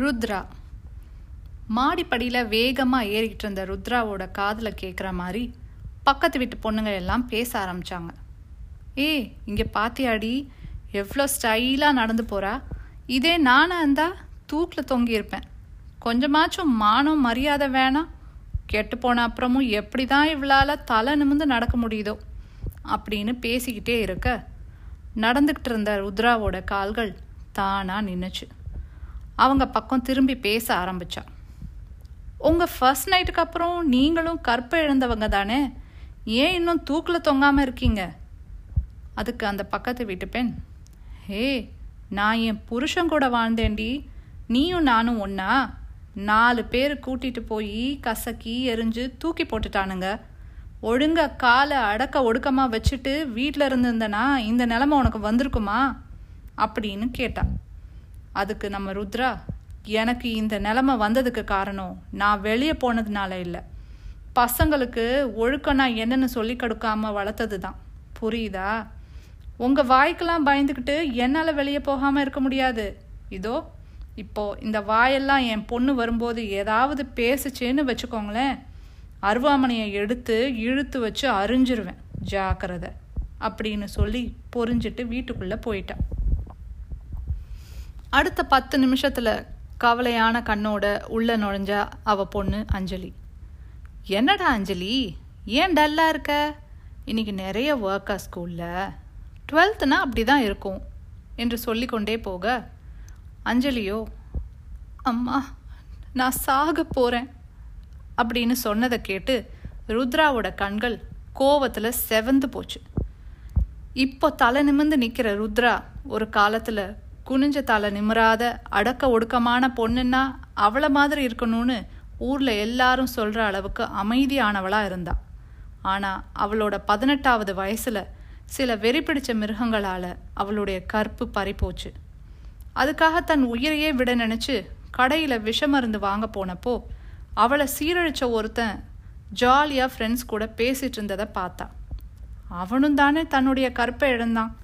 ருத்ரா. மாடிப்படியில் வேகமாக ஏறிக்கிட்டு இருந்த ருத்ராவோட காதில் கேட்குற மாதிரி பக்கத்து வீட்டு பொண்ணுங்க எல்லாம் பேச ஆரம்பித்தாங்க ஏ இங்கே பாத்தியாடி? எவ்வளோ ஸ்டைலாக நடந்து போகிறா இதே நானாக இருந்தால் தூக்கில் தொங்கியிருப்பேன் கொஞ்சமாச்சும் மானம் மரியாதை வேணாம் கெட்டு போன அப்புறமும் எப்படி தான் இவளால் தலை நிமிந்து நடக்க முடியுதோ? அப்படின்னு பேசிக்கிட்டே இருக்க நடந்துக்கிட்டு இருந்த ருத்ராவோட கால்கள் தானாக நின்றுச்சு அவங்க பக்கம் திரும்பி பேச ஆரம்பித்தா உங்கள் ஃபர்ஸ்ட் நைட்டுக்கு அப்புறம் நீங்களும் கற்பை இழந்தவங்க தானே? ஏன் இன்னும் தூக்கில் தொங்காமல் இருக்கீங்க? அதுக்கு அந்த பக்கத்து வீட்டு பெண் ஹே நான் என் புருஷன் கூட வாழ்ந்தேன்டி. நீயும் நானும் ஒன்றா நாலு பேர் கூட்டிகிட்டு போய் கசக்கி எரிஞ்சு தூக்கி போட்டுட்டானுங்க. ஒழுங்காக காலை அடக்க ஒடுக்கமாக வச்சுட்டு வீட்டில் இருந்திருந்தனா இந்த நிலமை உனக்கு வந்திருக்குமா? அப்படின்னு கேட்டான் அதுக்கு நம்ம ருத்ரா எனக்கு இந்த நிலமை வந்ததுக்கு காரணம் நான் வெளியே போனதுனால இல்லை. பசங்களுக்கு ஒழுக்கம் நான் என்னன்னு சொல்லி கொடுக்காம வளர்த்தது தான் புரியுதா? உங்கள் வாய்க்கெல்லாம் பயந்துக்கிட்டு என்னால் வெளியே போகாமல் இருக்க முடியாது. இதோ இப்போ இந்த வாயெல்லாம் என் பொண்ணு வரும்போது ஏதாவது பேசுச்சேன்னு வச்சுக்கோங்களேன். அருவாமனையை எடுத்து இழுத்து வச்சு அரிஞ்சிருவேன். ஜாக்கிரதை. அப்படின்னு சொல்லி பொறிஞ்சிட்டு வீட்டுக்குள்ளே போயிட்டான் அடுத்த பத்து நிமிஷத்தில் கவலையான கண்ணோட உள்ள நுழைஞ்சா அவ பொண்ணு அஞ்சலி. என்னடா அஞ்சலி? ஏன் டல்லாக இருக்க? இன்னைக்கு நிறைய ஒர்க்கா ஸ்கூலில் டுவெல்த்துனா அப்படி தான் இருக்கும். என்று சொல்லிக்கொண்டே போக அஞ்சலியோ அம்மா நான் சாக போகிறேன் அப்படின்னு சொன்னதை கேட்டு ருத்ராவோட கண்கள் கோவத்தில் செவந்து போச்சு. இப்போ தலை நிமிர்ந்து நிற்கிற ருத்ரா ஒரு காலத்தில் குனிஞ்ச தலை நிமிராத அடக்க ஒடுக்கமான பொண்ணுன்னா அவளை மாதிரி இருக்கணும்னு ஊரில் எல்லாரும் சொல்கிற அளவுக்கு அமைதியானவளாக இருந்தா. ஆனால் அவளோட பதினெட்டாவது வயசில் சில வெறி பிடிச்ச மிருகங்களால் அவளுடைய கற்பு பறிப்போச்சு அதுக்காக தன் உயிரையே விட நினச்சி கடையில் விஷமருந்து வாங்க போனப்போ அவளை சீரழிச்ச ஒருத்தன் ஜாலியாக ஃப்ரெண்ட்ஸ் கூட பேசிகிட்டு இருந்ததை பார்த்தா. அவனும் தானே தன்னுடைய கற்பை இழந்தான்.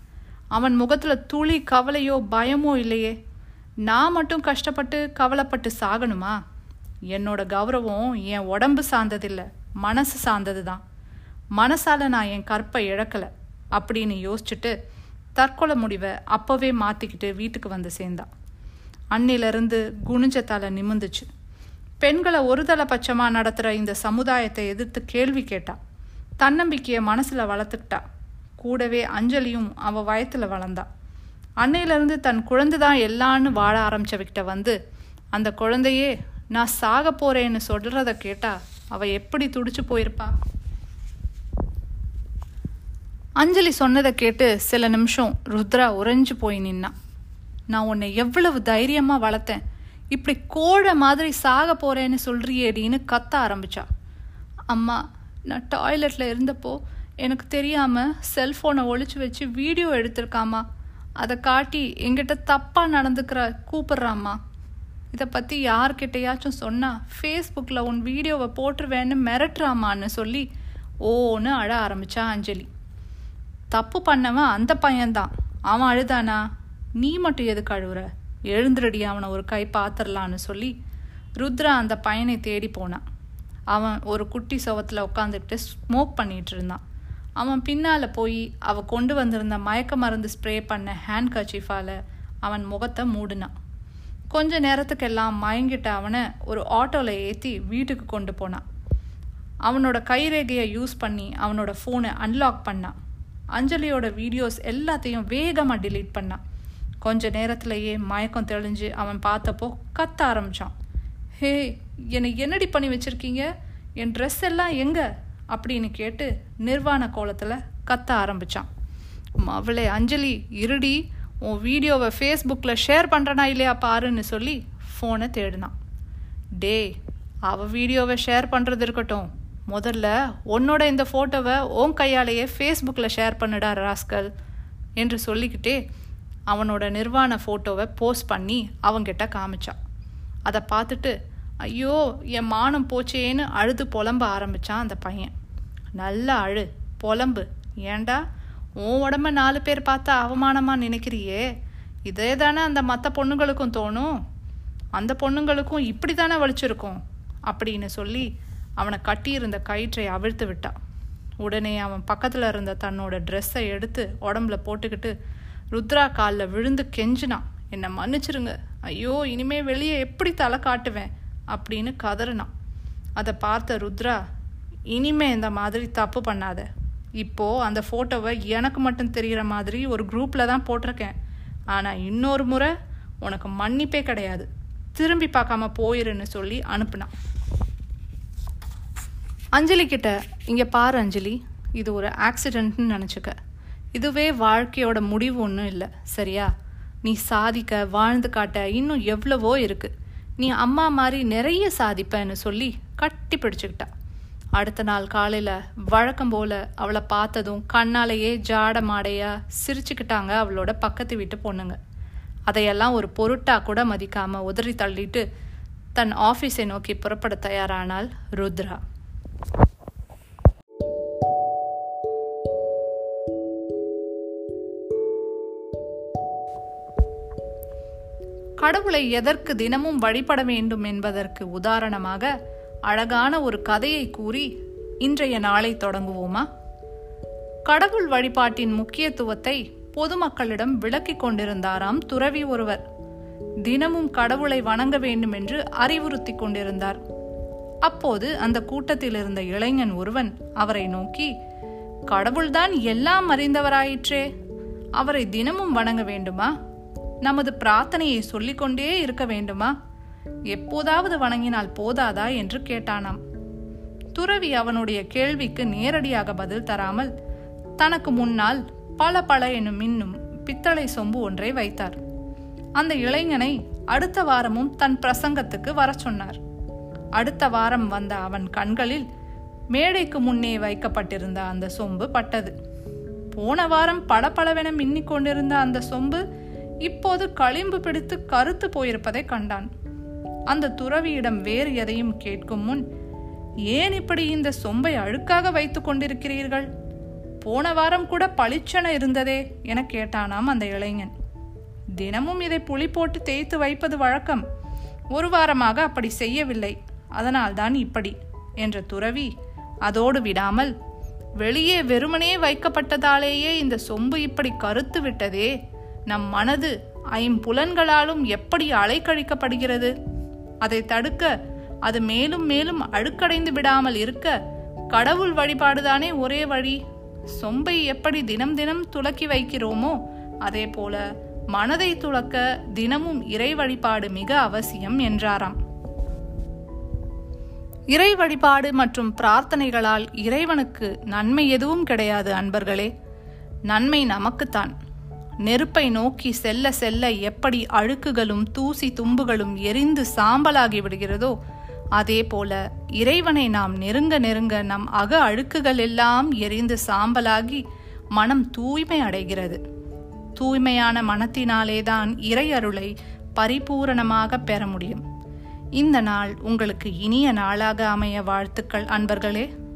அவன் முகத்தில் துளி கவலையோ பயமோ இல்லையே. நான் மட்டும் கஷ்டப்பட்டு கவலைப்பட்டு சாகணுமா? என்னோட கௌரவம் என் உடம்பு சார்ந்ததில்லை மனசு சார்ந்தது தான் மனசால் நான் என் கற்பை இழக்கலை அப்படின்னு யோசிச்சுட்டு தற்கொலை முடிவை அப்போவே மாற்றிக்கிட்டு வீட்டுக்கு வந்து சேர்ந்தான் அன்னிலிருந்து குனிஞ்ச தலை நிமிந்துச்சு பெண்களை ஒரு பட்சமாக நடத்துகிற இந்த சமுதாயத்தை எதிர்த்து கேள்வி கேட்டா. தன்னம்பிக்கையை மனசில் வளர்த்துக்கிட்டா. கூடவே அஞ்சலியும் அவள் வயத்தில் வளர்ந்தா. அன்னையிலேருந்து தன் குழந்தை தான் எல்லான்னு வாழ ஆரம்பித்தவகிட்ட வந்து அந்த குழந்தையே நான் சாக போகிறேன்னு சொல்கிறத கேட்டால் அவள் எப்படி துடிச்சு போயிருப்பா? அஞ்சலி சொன்னதை கேட்டு சில நிமிஷம் ருத்ரா உறைஞ்சு போய் நின்னா. நான் உன்னை எவ்வளவு தைரியமாக வளர்த்தேன். இப்படி கோழை மாதிரி சாக போகிறேன்னு சொல்கிறியேடின்னு கத்த ஆரம்பிச்சா. அம்மா நான் டாய்லெட்டில் இருந்தப்போ எனக்கு தெரியாமல் செல்ஃபோனை ஒழிச்சு வச்சு வீடியோ எடுத்திருக்காமா? அதை காட்டி எங்கிட்ட தப்பாக நடந்துக்கிற கூப்பிட்றாம்மா. இதை பற்றி யார்கிட்டையாச்சும் சொன்னால் ஃபேஸ்புக்கில் உன் வீடியோவை போட்டுருவேன்னு மிரட்டுறாமான்னு சொல்லி ஓன்னு அழ ஆரம்பித்தா அஞ்சலி. தப்பு பண்ணவன் அந்த பையன்தான். அவன் அழுதானா? நீ மட்டும் எதுக்கு அழுவுற? எழுந்துரடி அவனை ஒரு கை பார்த்துடலான்னு சொல்லி ருத்ரா அந்த பையனை தேடி போனான் அவன் ஒரு குட்டி சுவத்தில் உட்காந்துக்கிட்டு ஸ்மோக் பண்ணிகிட்டு இருந்தான். அவன் பின்னால் போய் அவ கொண்டு வந்திருந்த மயக்க மருந்து ஸ்ப்ரே பண்ண ஹேண்ட் கர்ச்சீஃபால் அவன் முகத்தை மூடினான். கொஞ்ச நேரத்துக்கெல்லாம் மயங்கிட்ட அவனை ஒரு ஆட்டோவில் ஏற்றி வீட்டுக்கு கொண்டு போனான். அவனோட கைரேகையை யூஸ் பண்ணி அவனோட ஃபோனை அன்லாக் பண்ணான். அஞ்சலியோட வீடியோஸ் எல்லாத்தையும் வேகமாக டிலீட் பண்ணான். கொஞ்ச நேரத்திலேயே மயக்கம் தெளிஞ்சு அவன் பார்த்தப்போ கத்த ஆரம்பித்தான் ஹே என்னை என்னடி பண்ணி வச்சுருக்கீங்க? என் ட்ரெஸ் எல்லாம் எங்கே? அப்படின்னு கேட்டு நிர்வாண கோலத்தில் கத்த ஆரம்பித்தான் அவளே அஞ்சலி இருடி உன் வீடியோவை ஃபேஸ்புக்கில் ஷேர் பண்ணுறனா இல்லையா பாருன்னு சொல்லி ஃபோனை தேடினான். டே அவள் வீடியோவை ஷேர் பண்ணுறது இருக்கட்டும். முதல்ல உன்னோட இந்த ஃபோட்டோவை ஓன் கையாலேயே ஃபேஸ்புக்கில் ஷேர் பண்ணுடா ராஸ்கல் என்று சொல்லிக்கிட்டே அவனோட நிர்வாண ஃபோட்டோவை போஸ்ட் பண்ணி அவங்கிட்ட காமிச்சான். அதை பார்த்துட்டு ஐயோ என் மானம் போச்சேன்னு அழுது புலம்ப ஆரம்பித்தான் அந்த பையன். நல்லா அழு புலம்பு. ஏண்டா உன் உடம்ப நாலு பேர் பார்த்தா அவமானமாக நினைக்கிறியே? இதே தானே அந்த மற்ற பொண்ணுங்களுக்கும் தோணும். அந்த பொண்ணுங்களுக்கும் இப்படி தானே வலிச்சிருக்கும் அப்படின்னு சொல்லி அவனை கட்டியிருந்த கயிற்றை அவிழ்த்து விட்டான். உடனே அவன் பக்கத்தில் இருந்த தன்னோட ட்ரெஸ்ஸை எடுத்து உடம்புல போட்டுக்கிட்டு ருத்ரா காலில் விழுந்து கெஞ்சினான். என்னை மன்னிச்சிருங்க. ஐயோ இனிமே வெளியே எப்படி தலை காட்டுவேன்? அப்படின்னு கதறினான் அதை பார்த்த ருத்ரா இனிமே இந்த மாதிரி தப்பு பண்ணாத. இப்போ அந்த ஃபோட்டோவை எனக்கு மட்டும் தெரிகிற மாதிரி ஒரு குரூப்பில் தான் போட்டிருக்கேன். ஆனால் இன்னொரு முறை உனக்கு மன்னிப்பே கிடையாது. திரும்பி பார்க்காம போயிருன்னு சொல்லி அனுப்புனான். அஞ்சலி கிட்ட இங்கே பாரு அஞ்சலி இது ஒரு ஆக்சிடென்ட்னு நினச்சிக்க. இதுவே வாழ்க்கையோட முடிவு ஒன்றும் இல்லை சரியா? நீ சாதிக்க வாழ்ந்து காட்ட இன்னும் எவ்வளவோ இருக்குது நீ அம்மா மாதிரி நிறைய சாதிப்பேன்னு சொல்லி கட்டி பிடிச்சுக்கிட்டா. அடுத்த நாள் காலையில் வழக்கம் போல் அவளை பார்த்ததும் கண்ணாலேயே ஜாட மாடையா சிரிச்சுக்கிட்டாங்க அவளோட பக்கத்து வீட்டு பொண்ணுங்க. அதையெல்லாம் ஒரு பொருட்டாக கூட மதிக்காமல் உதறி தள்ளிட்டு தன் ஆஃபீஸை நோக்கி புறப்பட தயாரானாள் ருத்ரா. கடவுளை எதற்கு தினமும் வழிபட வேண்டும் என்பதற்கு உதாரணமாக அழகான ஒரு கதையை கூறி இன்றைய நாளை தொடங்குவோமா? கடவுள் வழிபாட்டின் முக்கியத்துவத்தை பொதுமக்களிடம் விளக்கிக் கொண்டிருந்தாராம் துறவி ஒருவர். தினமும் கடவுளை வணங்க வேண்டும் என்று அறிவுறுத்தி கொண்டிருந்தார். அப்போது அந்த கூட்டத்தில் இருந்த இளைஞன் ஒருவன் அவரை நோக்கி கடவுள்தான் எல்லாம் அறிந்தவராயிற்றே அவரை தினமும் வணங்க வேண்டுமா? நமது பிரார்த்தனையை சொல்லிக்கொண்டே இருக்க வேண்டுமா? எப்போதாவது வணங்கினால் போதாதா? என்று கேட்டானாம். துறவி அவனுடைய கேள்விக்கு நேரடியாக பதில் தராமல் தனக்கு முன்னால் பல பல எனும் மின்னும் பித்தளை சொம்பு ஒன்றை வைத்தார். அந்த இளைஞனை அடுத்த வாரமும் தன் பிரசங்கத்துக்கு வர சொன்னார். அடுத்த வாரம் வந்த அவன் கண்களில் மேடைக்கு முன்னே வைக்கப்பட்டிருந்த அந்த சொம்பு பட்டது. போன வாரம் படபளவென மின்னிக் கொண்டிருந்த அந்த சொம்பு இப்போது களிம்பு பிடித்து கருத்து போயிருப்பதை கண்டான். அந்த துறவியிடம் வேறு எதையும் கேட்கும் முன் ஏன் இப்படி இந்த சொம்பை அழுக்காக வைத்துக் கொண்டிருக்கிறீர்கள்? போன வாரம் கூட பளிச்சென இருந்ததே என கேட்டானாம் அந்த இளைஞன். தினமும் இதை புளி போட்டு தேய்த்து வைப்பது வழக்கம். ஒரு வாரமாக அப்படி செய்யவில்லை. அதனால்தான் இப்படி என்ற துறவி அதோடு விடாமல் வெளியே வெறுமனே வைக்கப்பட்டதாலேயே இந்த சொம்பு இப்படி கருத்து விட்டதே. நம் மனது ஐம்புலன்களாலும் எப்படி அலைக்கழிக்கப்படுகிறது? அதை தடுக்க அது மேலும் மேலும் அழுக்கடைந்து விடாமல் இருக்க கடவுள் வழிபாடுதானே ஒரே வழி? சொம்பை எப்படி தினம் தினம் துலக்கி வைக்கிறோமோ அதே போல மனதை துளக்க தினமும் இறை வழிபாடு மிக அவசியம் என்றாராம். இறை வழிபாடு மற்றும் பிரார்த்தனைகளால் இறைவனுக்கு நன்மை எதுவும் கிடையாது அன்பர்களே. நன்மை நமக்குத்தான். நெருப்பை நோக்கி செல்ல செல்ல எப்படி அழுக்குகளும் தூசி தும்புகளும் எரிந்து சாம்பலாகி விடுகிறதோ அதே போல இறைவனை நாம் நெருங்க நெருங்க நம் அக அழுக்குகள் எல்லாம் எரிந்து சாம்பலாகி மனம் தூய்மை அடைகிறது. தூய்மையான மனத்தினாலேதான் இறை அருளை பரிபூரணமாக பெற முடியும். இந்த நாள் உங்களுக்கு இனிய நாளாக அமைய வாழ்த்துக்கள் அன்பர்களே.